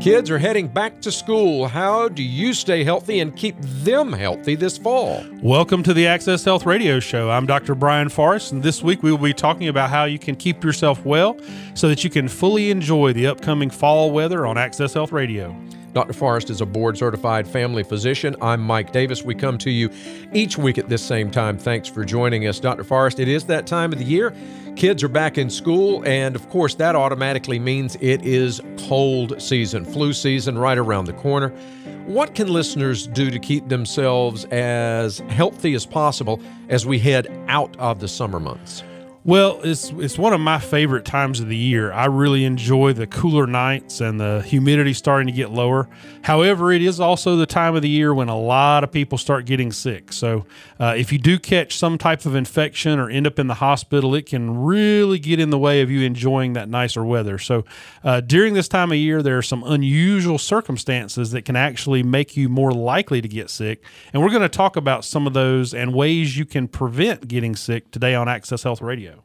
Kids are heading back to school. How do you stay healthy and keep them healthy this fall? Welcome to the Access Health Radio Show. I'm Dr. Brian Forrest, and this week we will be talking about how you can keep yourself well so that you can fully enjoy the upcoming fall weather on Access Health Radio. Dr. Forrest is a board certified family physician. I'm Mike Davis. We come to you each week at this same time. Thanks for joining us, Dr. Forrest. It is that time of the year. Kids are back in school, and of course, that automatically means it is cold season, flu season right around the corner. What can listeners do to keep themselves as healthy as possible as we head out of the summer months? Well, it's it's one of my favorite times of the year. I really enjoy the cooler nights and the humidity starting to get lower. However, it is also the time of the year when a lot of people start getting sick. So, uh, if you do catch some type of infection or end up in the hospital, it can really get in the way of you enjoying that nicer weather. So, uh, during this time of year, there are some unusual circumstances that can actually make you more likely to get sick, and we're going to talk about some of those and ways you can prevent getting sick today on Access Health Radio.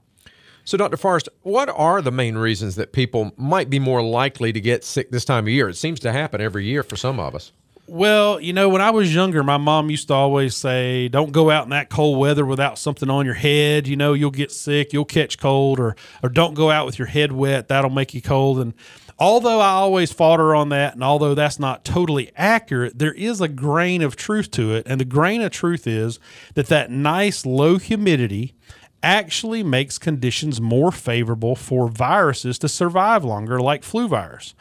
So, Dr. Forrest, what are the main reasons that people might be more likely to get sick this time of year? It seems to happen every year for some of us. Well, you know, when I was younger, my mom used to always say, "Don't go out in that cold weather without something on your head. You know, you'll get sick, you'll catch cold, or or don't go out with your head wet. That'll make you cold." And although I always fought her on that, and although that's not totally accurate, there is a grain of truth to it. And the grain of truth is that that nice low humidity actually makes conditions more favorable for viruses to survive longer, like flu virus.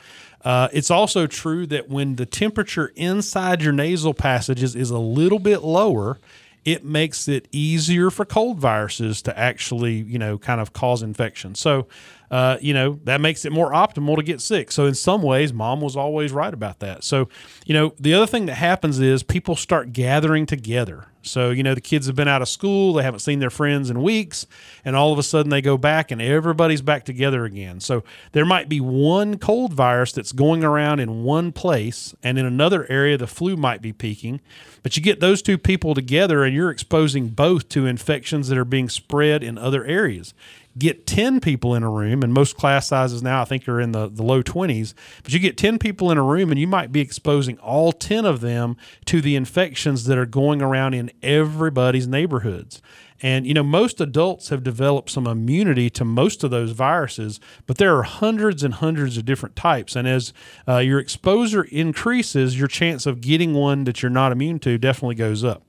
Uh, it's also true that when the temperature inside your nasal passages is a little bit lower, it makes it easier for cold viruses to actually, you know, kind of cause infection. So, uh, you know, that makes it more optimal to get sick. So, in some ways, mom was always right about that. So, you know, the other thing that happens is people start gathering together. So, you know, the kids have been out of school, they haven't seen their friends in weeks, and all of a sudden they go back and everybody's back together again. So, there might be one cold virus that's going around in one place, and in another area, the flu might be peaking. But you get those two people together, and you're exposing both to infections that are being spread in other areas get 10 people in a room, and most class sizes now I think are in the, the low 20s, but you get 10 people in a room and you might be exposing all 10 of them to the infections that are going around in everybody's neighborhoods. And, you know, most adults have developed some immunity to most of those viruses, but there are hundreds and hundreds of different types. And as uh, your exposure increases, your chance of getting one that you're not immune to definitely goes up.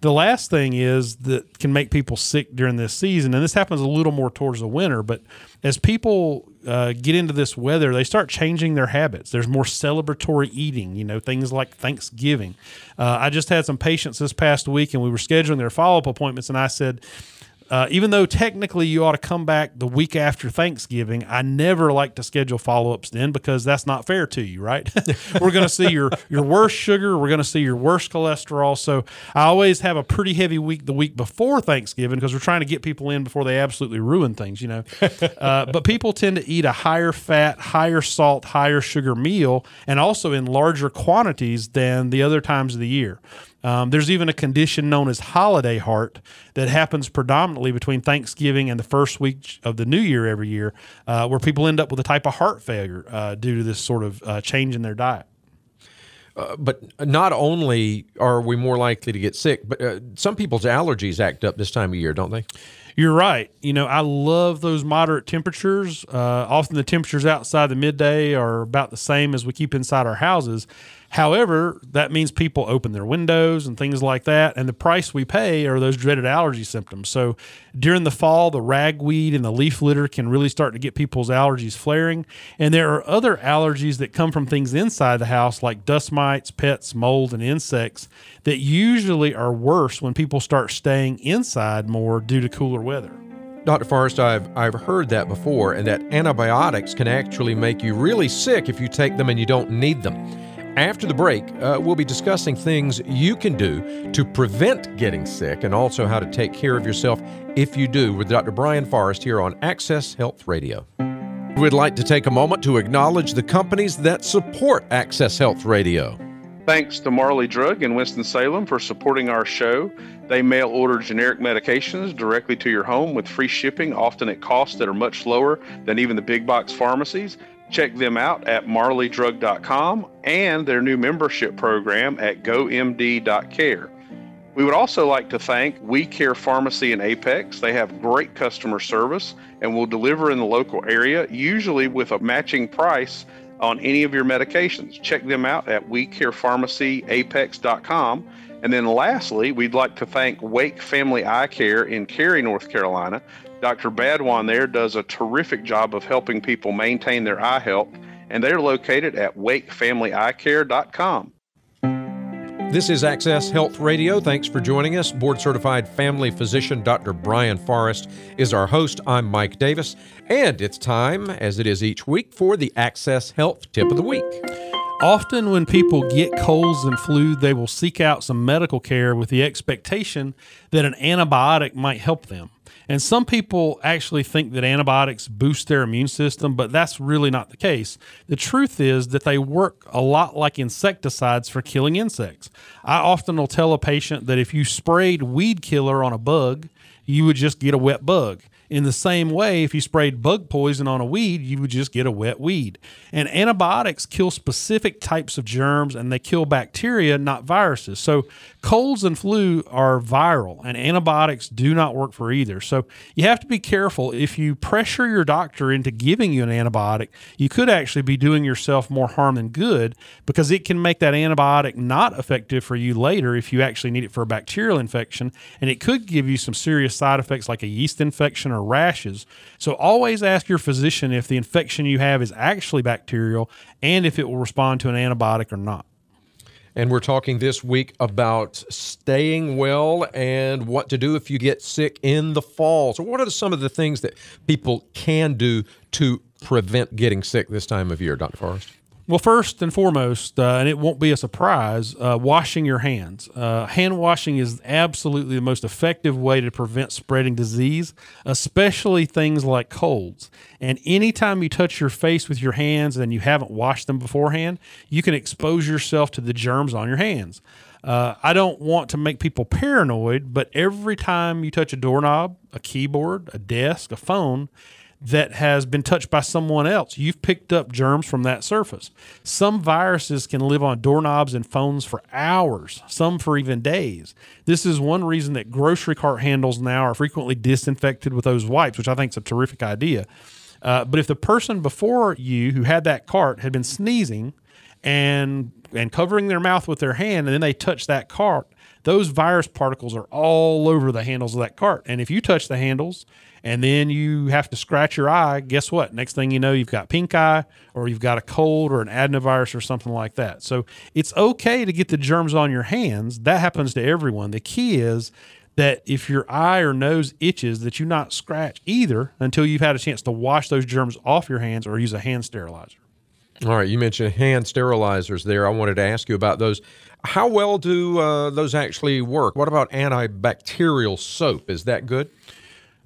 The last thing is that can make people sick during this season, and this happens a little more towards the winter. But as people uh, get into this weather, they start changing their habits. There's more celebratory eating, you know, things like Thanksgiving. Uh, I just had some patients this past week, and we were scheduling their follow up appointments, and I said, uh, even though technically you ought to come back the week after Thanksgiving, I never like to schedule follow ups then because that's not fair to you, right? we're going to see your your worst sugar, we're going to see your worst cholesterol. So I always have a pretty heavy week the week before Thanksgiving because we're trying to get people in before they absolutely ruin things, you know. uh, but people tend to eat a higher fat, higher salt, higher sugar meal, and also in larger quantities than the other times of the year. Um, there's even a condition known as holiday heart that happens predominantly between Thanksgiving and the first week of the new year every year, uh, where people end up with a type of heart failure uh, due to this sort of uh, change in their diet. Uh, but not only are we more likely to get sick, but uh, some people's allergies act up this time of year, don't they? You're right. You know, I love those moderate temperatures. Uh, often the temperatures outside the midday are about the same as we keep inside our houses. However, that means people open their windows and things like that. And the price we pay are those dreaded allergy symptoms. So during the fall, the ragweed and the leaf litter can really start to get people's allergies flaring. And there are other allergies that come from things inside the house, like dust mites, pets, mold, and insects, that usually are worse when people start staying inside more due to cooler weather. Dr. Forrest, I've, I've heard that before, and that antibiotics can actually make you really sick if you take them and you don't need them. After the break, uh, we'll be discussing things you can do to prevent getting sick and also how to take care of yourself if you do with Dr. Brian Forrest here on Access Health Radio. We'd like to take a moment to acknowledge the companies that support Access Health Radio. Thanks to Marley Drug in Winston-Salem for supporting our show. They mail order generic medications directly to your home with free shipping, often at costs that are much lower than even the big box pharmacies. Check them out at marleydrug.com and their new membership program at gomd.care. We would also like to thank We Care Pharmacy in Apex. They have great customer service and will deliver in the local area, usually with a matching price on any of your medications. Check them out at wecarepharmacyapex.com. And then lastly, we'd like to thank Wake Family Eye Care in Cary, North Carolina. Dr. Badwan there does a terrific job of helping people maintain their eye health, and they're located at wakefamilyeyecare.com. This is Access Health Radio. Thanks for joining us. Board certified family physician Dr. Brian Forrest is our host. I'm Mike Davis, and it's time, as it is each week, for the Access Health Tip of the Week. Often, when people get colds and flu, they will seek out some medical care with the expectation that an antibiotic might help them. And some people actually think that antibiotics boost their immune system, but that's really not the case. The truth is that they work a lot like insecticides for killing insects. I often will tell a patient that if you sprayed weed killer on a bug, you would just get a wet bug. In the same way, if you sprayed bug poison on a weed, you would just get a wet weed. And antibiotics kill specific types of germs and they kill bacteria, not viruses. So colds and flu are viral, and antibiotics do not work for either. So you have to be careful. If you pressure your doctor into giving you an antibiotic, you could actually be doing yourself more harm than good because it can make that antibiotic not effective for you later if you actually need it for a bacterial infection. And it could give you some serious side effects like a yeast infection or or rashes. So always ask your physician if the infection you have is actually bacterial and if it will respond to an antibiotic or not. And we're talking this week about staying well and what to do if you get sick in the fall. So, what are some of the things that people can do to prevent getting sick this time of year, Dr. Forrest? Well, first and foremost, uh, and it won't be a surprise, uh, washing your hands. Uh, hand washing is absolutely the most effective way to prevent spreading disease, especially things like colds. And anytime you touch your face with your hands and you haven't washed them beforehand, you can expose yourself to the germs on your hands. Uh, I don't want to make people paranoid, but every time you touch a doorknob, a keyboard, a desk, a phone, that has been touched by someone else. You've picked up germs from that surface. Some viruses can live on doorknobs and phones for hours, some for even days. This is one reason that grocery cart handles now are frequently disinfected with those wipes, which I think is a terrific idea. Uh, but if the person before you who had that cart had been sneezing and and covering their mouth with their hand, and then they touch that cart, those virus particles are all over the handles of that cart. And if you touch the handles and then you have to scratch your eye, guess what? Next thing you know, you've got pink eye or you've got a cold or an adenovirus or something like that. So it's okay to get the germs on your hands. That happens to everyone. The key is that if your eye or nose itches, that you not scratch either until you've had a chance to wash those germs off your hands or use a hand sterilizer. All right, you mentioned hand sterilizers there. I wanted to ask you about those. How well do uh, those actually work? What about antibacterial soap? Is that good?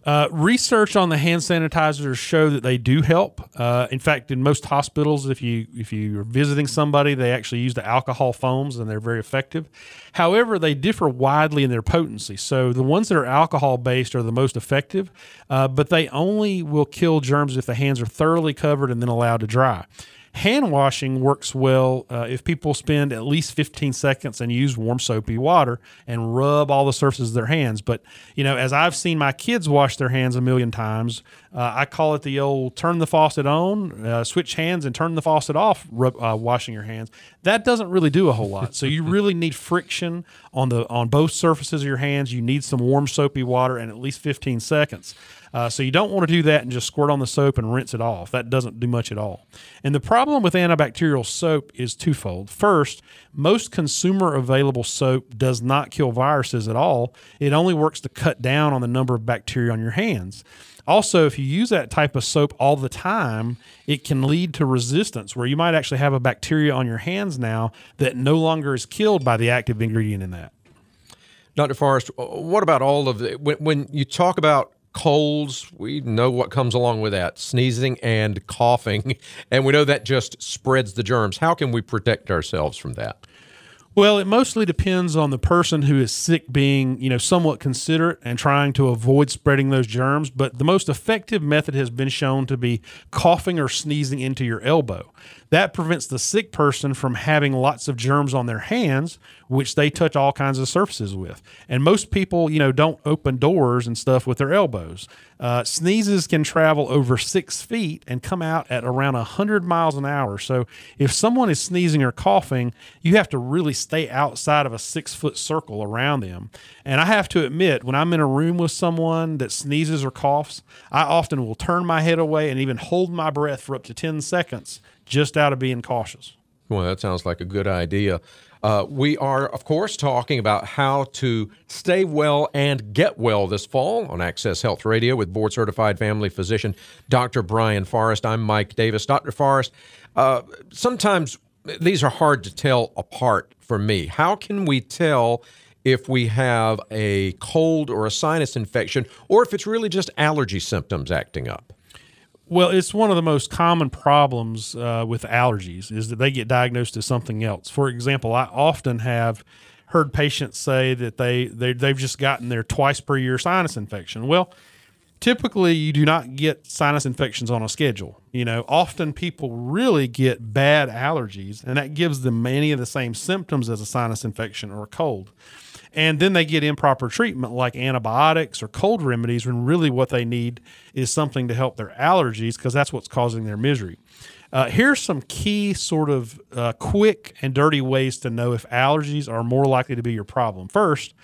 Uh, research on the hand sanitizers show that they do help. Uh, in fact, in most hospitals, if you if you're visiting somebody, they actually use the alcohol foams and they're very effective. However, they differ widely in their potency. So the ones that are alcohol based are the most effective, uh, but they only will kill germs if the hands are thoroughly covered and then allowed to dry. Hand washing works well uh, if people spend at least 15 seconds and use warm soapy water and rub all the surfaces of their hands. But, you know, as I've seen my kids wash their hands a million times, uh, I call it the old turn the faucet on, uh, switch hands, and turn the faucet off, rub, uh, washing your hands. That doesn't really do a whole lot. So you really need friction on the on both surfaces of your hands. You need some warm soapy water and at least 15 seconds. Uh, so you don't want to do that and just squirt on the soap and rinse it off. That doesn't do much at all. And the problem with antibacterial soap is twofold. First, most consumer available soap does not kill viruses at all. It only works to cut down on the number of bacteria on your hands. Also, if you use that type of soap all the time, it can lead to resistance where you might actually have a bacteria on your hands now that no longer is killed by the active ingredient in that. Dr. Forrest, what about all of the, when, when you talk about colds, we know what comes along with that sneezing and coughing. And we know that just spreads the germs. How can we protect ourselves from that? Well, it mostly depends on the person who is sick being, you know, somewhat considerate and trying to avoid spreading those germs. But the most effective method has been shown to be coughing or sneezing into your elbow. That prevents the sick person from having lots of germs on their hands, which they touch all kinds of surfaces with. And most people, you know, don't open doors and stuff with their elbows. Uh, sneezes can travel over six feet and come out at around 100 miles an hour. So if someone is sneezing or coughing, you have to really stay outside of a six foot circle around them. And I have to admit, when I'm in a room with someone that sneezes or coughs, I often will turn my head away and even hold my breath for up to 10 seconds just out of being cautious. Well, that sounds like a good idea. Uh, we are, of course, talking about how to stay well and get well this fall on Access Health Radio with board certified family physician Dr. Brian Forrest. I'm Mike Davis. Dr. Forrest, uh, sometimes these are hard to tell apart for me. How can we tell if we have a cold or a sinus infection or if it's really just allergy symptoms acting up? Well, it's one of the most common problems uh, with allergies is that they get diagnosed as something else. For example, I often have heard patients say that they, they they've just gotten their twice per year sinus infection. Well, typically you do not get sinus infections on a schedule. You know, often people really get bad allergies, and that gives them many of the same symptoms as a sinus infection or a cold and then they get improper treatment like antibiotics or cold remedies when really what they need is something to help their allergies because that's what's causing their misery. Uh, here's some key, sort of uh, quick and dirty ways to know if allergies are more likely to be your problem. First,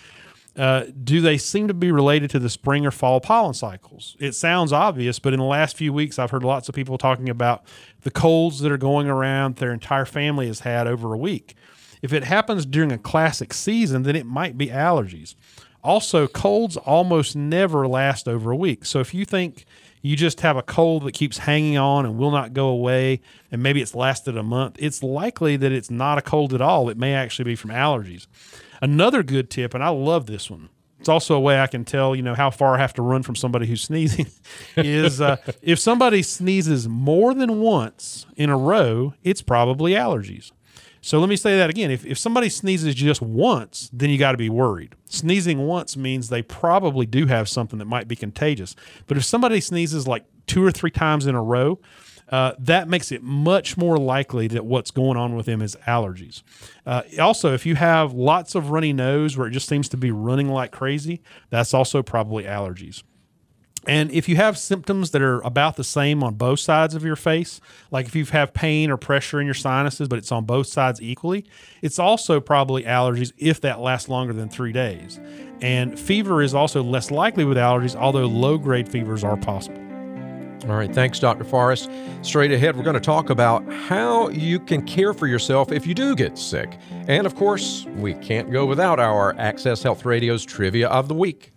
uh, do they seem to be related to the spring or fall pollen cycles? It sounds obvious, but in the last few weeks, I've heard lots of people talking about the colds that are going around their entire family has had over a week. If it happens during a classic season, then it might be allergies. Also, colds almost never last over a week. So if you think you just have a cold that keeps hanging on and will not go away, and maybe it's lasted a month, it's likely that it's not a cold at all. It may actually be from allergies. Another good tip, and I love this one. It's also a way I can tell, you know, how far I have to run from somebody who's sneezing. is uh, if somebody sneezes more than once in a row, it's probably allergies. So let me say that again. If, if somebody sneezes just once, then you got to be worried. Sneezing once means they probably do have something that might be contagious. But if somebody sneezes like two or three times in a row, uh, that makes it much more likely that what's going on with them is allergies. Uh, also, if you have lots of runny nose where it just seems to be running like crazy, that's also probably allergies. And if you have symptoms that are about the same on both sides of your face, like if you have pain or pressure in your sinuses, but it's on both sides equally, it's also probably allergies if that lasts longer than three days. And fever is also less likely with allergies, although low grade fevers are possible. All right, thanks, Dr. Forrest. Straight ahead, we're going to talk about how you can care for yourself if you do get sick. And of course, we can't go without our Access Health Radio's Trivia of the Week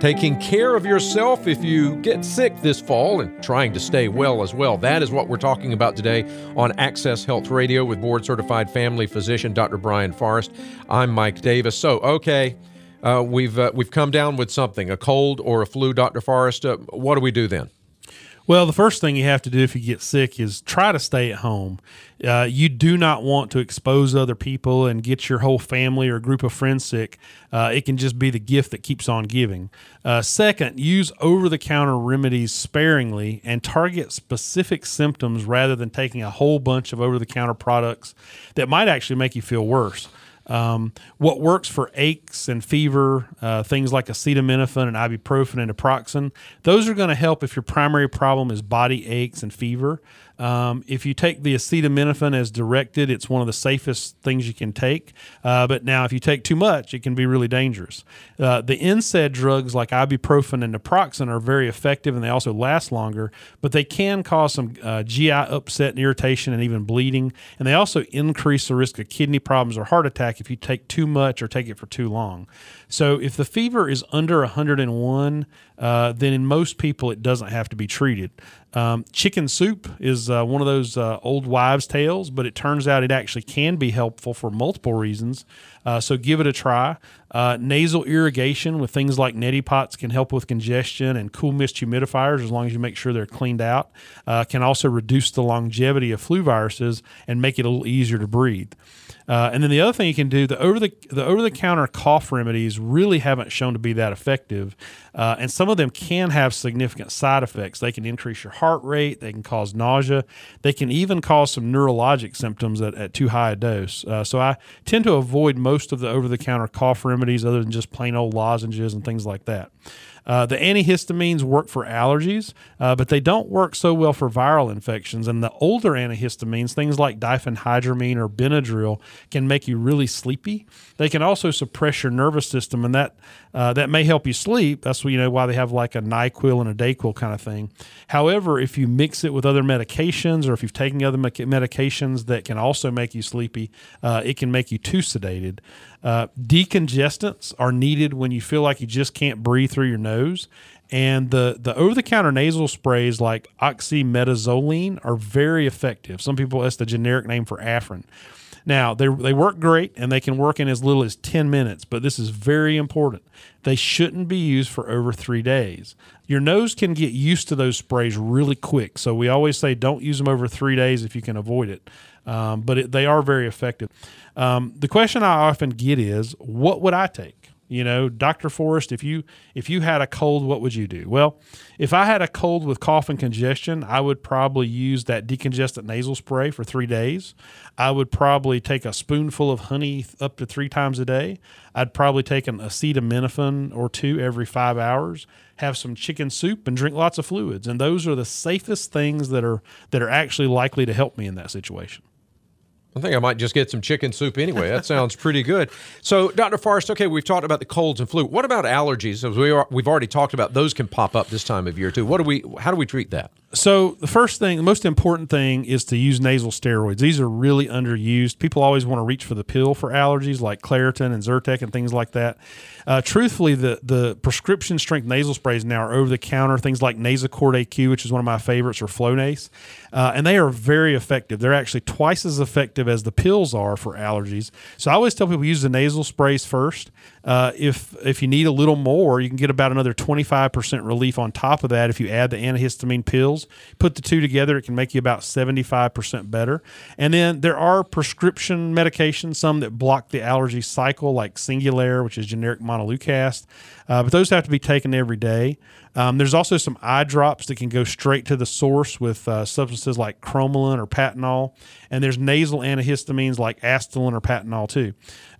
taking care of yourself if you get sick this fall and trying to stay well as well. That is what we're talking about today on Access Health Radio with board certified family physician Dr. Brian Forrest. I'm Mike Davis. So, okay, uh, we've uh, we've come down with something, a cold or a flu, Dr. Forrest. Uh, what do we do then? Well, the first thing you have to do if you get sick is try to stay at home. Uh, you do not want to expose other people and get your whole family or group of friends sick. Uh, it can just be the gift that keeps on giving. Uh, second, use over the counter remedies sparingly and target specific symptoms rather than taking a whole bunch of over the counter products that might actually make you feel worse. Um, what works for aches and fever, uh, things like acetaminophen and ibuprofen and naproxen, those are going to help if your primary problem is body aches and fever. Um, if you take the acetaminophen as directed, it's one of the safest things you can take. Uh, but now, if you take too much, it can be really dangerous. Uh, the NSAID drugs like ibuprofen and naproxen are very effective and they also last longer, but they can cause some uh, GI upset and irritation and even bleeding. And they also increase the risk of kidney problems or heart attack if you take too much or take it for too long. So if the fever is under 101, uh, then in most people it doesn't have to be treated. Um, chicken soup is uh, one of those uh, old wives' tales, but it turns out it actually can be helpful for multiple reasons. Uh, so give it a try. Uh, nasal irrigation with things like neti pots can help with congestion, and cool mist humidifiers, as long as you make sure they're cleaned out, uh, can also reduce the longevity of flu viruses and make it a little easier to breathe. Uh, and then the other thing you can do the over the the over the counter cough remedies really haven't shown to be that effective, uh, and some of them can have significant side effects. They can increase your heart rate, they can cause nausea, they can even cause some neurologic symptoms at, at too high a dose. Uh, so I tend to avoid most of the over the counter cough remedies, other than just plain old lozenges and things like that. Uh, the antihistamines work for allergies, uh, but they don't work so well for viral infections. And the older antihistamines, things like diphenhydramine or Benadryl, can make you really sleepy. They can also suppress your nervous system, and that uh, that may help you sleep. That's you know why they have like a Nyquil and a Dayquil kind of thing. However, if you mix it with other medications, or if you've taken other medications that can also make you sleepy, uh, it can make you too sedated. Uh, decongestants are needed when you feel like you just can't breathe through your nose. And the, the over the counter nasal sprays like oxymetazoline are very effective. Some people, that's the generic name for Afrin. Now, they, they work great and they can work in as little as 10 minutes, but this is very important. They shouldn't be used for over three days. Your nose can get used to those sprays really quick. So we always say don't use them over three days if you can avoid it. Um, but it, they are very effective. Um, the question I often get is, what would I take? You know, Dr. Forrest, if you if you had a cold, what would you do? Well, if I had a cold with cough and congestion, I would probably use that decongestant nasal spray for three days. I would probably take a spoonful of honey up to three times a day. I'd probably take an acetaminophen or two every five hours. Have some chicken soup and drink lots of fluids, and those are the safest things that are that are actually likely to help me in that situation. I think I might just get some chicken soup anyway. That sounds pretty good. So, Dr. Forrest, okay, we've talked about the colds and flu. What about allergies? We are, we've already talked about those can pop up this time of year too. What do we? How do we treat that? So the first thing, the most important thing is to use nasal steroids. These are really underused. People always want to reach for the pill for allergies like Claritin and Zyrtec and things like that. Uh, truthfully, the the prescription strength nasal sprays now are over the counter. Things like Nasacort AQ, which is one of my favorites, or Flonase, uh, and they are very effective. They're actually twice as effective as the pills are for allergies. So I always tell people use the nasal sprays first. Uh, if if you need a little more, you can get about another 25% relief on top of that if you add the antihistamine pills. Put the two together, it can make you about 75% better. And then there are prescription medications, some that block the allergy cycle, like Singulair, which is generic montelukast, uh, but those have to be taken every day. Um, there's also some eye drops that can go straight to the source with uh, substances like cromolyn or Patanol, and there's nasal antihistamines like Astelin or Patanase too.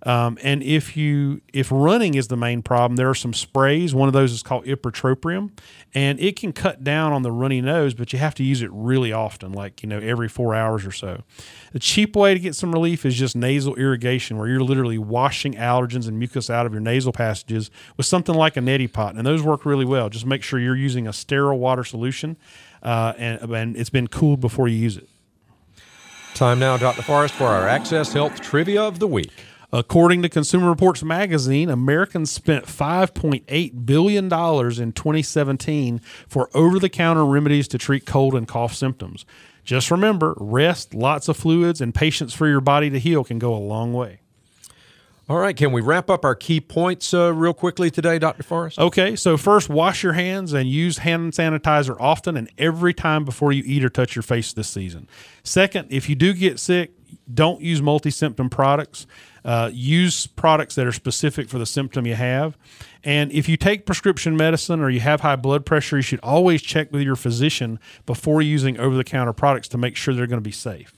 Um, and if you if running is the main problem, there are some sprays. One of those is called ipratropium, and it can cut down on the runny nose, but you have to use it really often, like you know every four hours or so. The cheap way to get some relief is just nasal irrigation, where you're literally washing allergens and mucus out of your nasal passages with something like a neti pot, and those work really well. Just make sure you're using a sterile water solution, uh, and, and it's been cooled before you use it. Time now, Dr. Forrest, for our Access Health Trivia of the Week. According to Consumer Reports magazine, Americans spent $5.8 billion in 2017 for over the counter remedies to treat cold and cough symptoms. Just remember rest, lots of fluids, and patience for your body to heal can go a long way. All right, can we wrap up our key points uh, real quickly today, Dr. Forrest? Okay, so first, wash your hands and use hand sanitizer often and every time before you eat or touch your face this season. Second, if you do get sick, don't use multi symptom products. Uh, use products that are specific for the symptom you have. And if you take prescription medicine or you have high blood pressure, you should always check with your physician before using over the counter products to make sure they're going to be safe.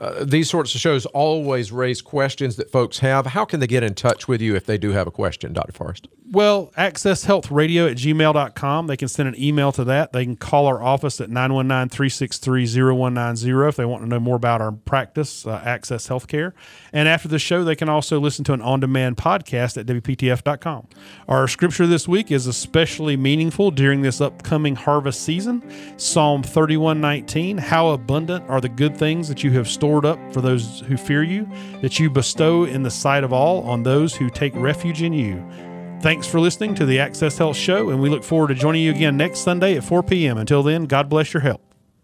Uh, these sorts of shows always raise questions that folks have. How can they get in touch with you if they do have a question, Dr. Forrest? Well, accesshealthradio at gmail.com. They can send an email to that. They can call our office at 919 363 0190 if they want to know more about our practice, uh, Access Healthcare. And after the show, they can also listen to an on demand podcast at WPTF.com. Our scripture this week is especially meaningful during this upcoming harvest season Psalm 3119. How abundant are the good things that you have stored stored up for those who fear you, that you bestow in the sight of all on those who take refuge in you. Thanks for listening to the Access Health Show, and we look forward to joining you again next Sunday at 4 p.m. Until then, God bless your health.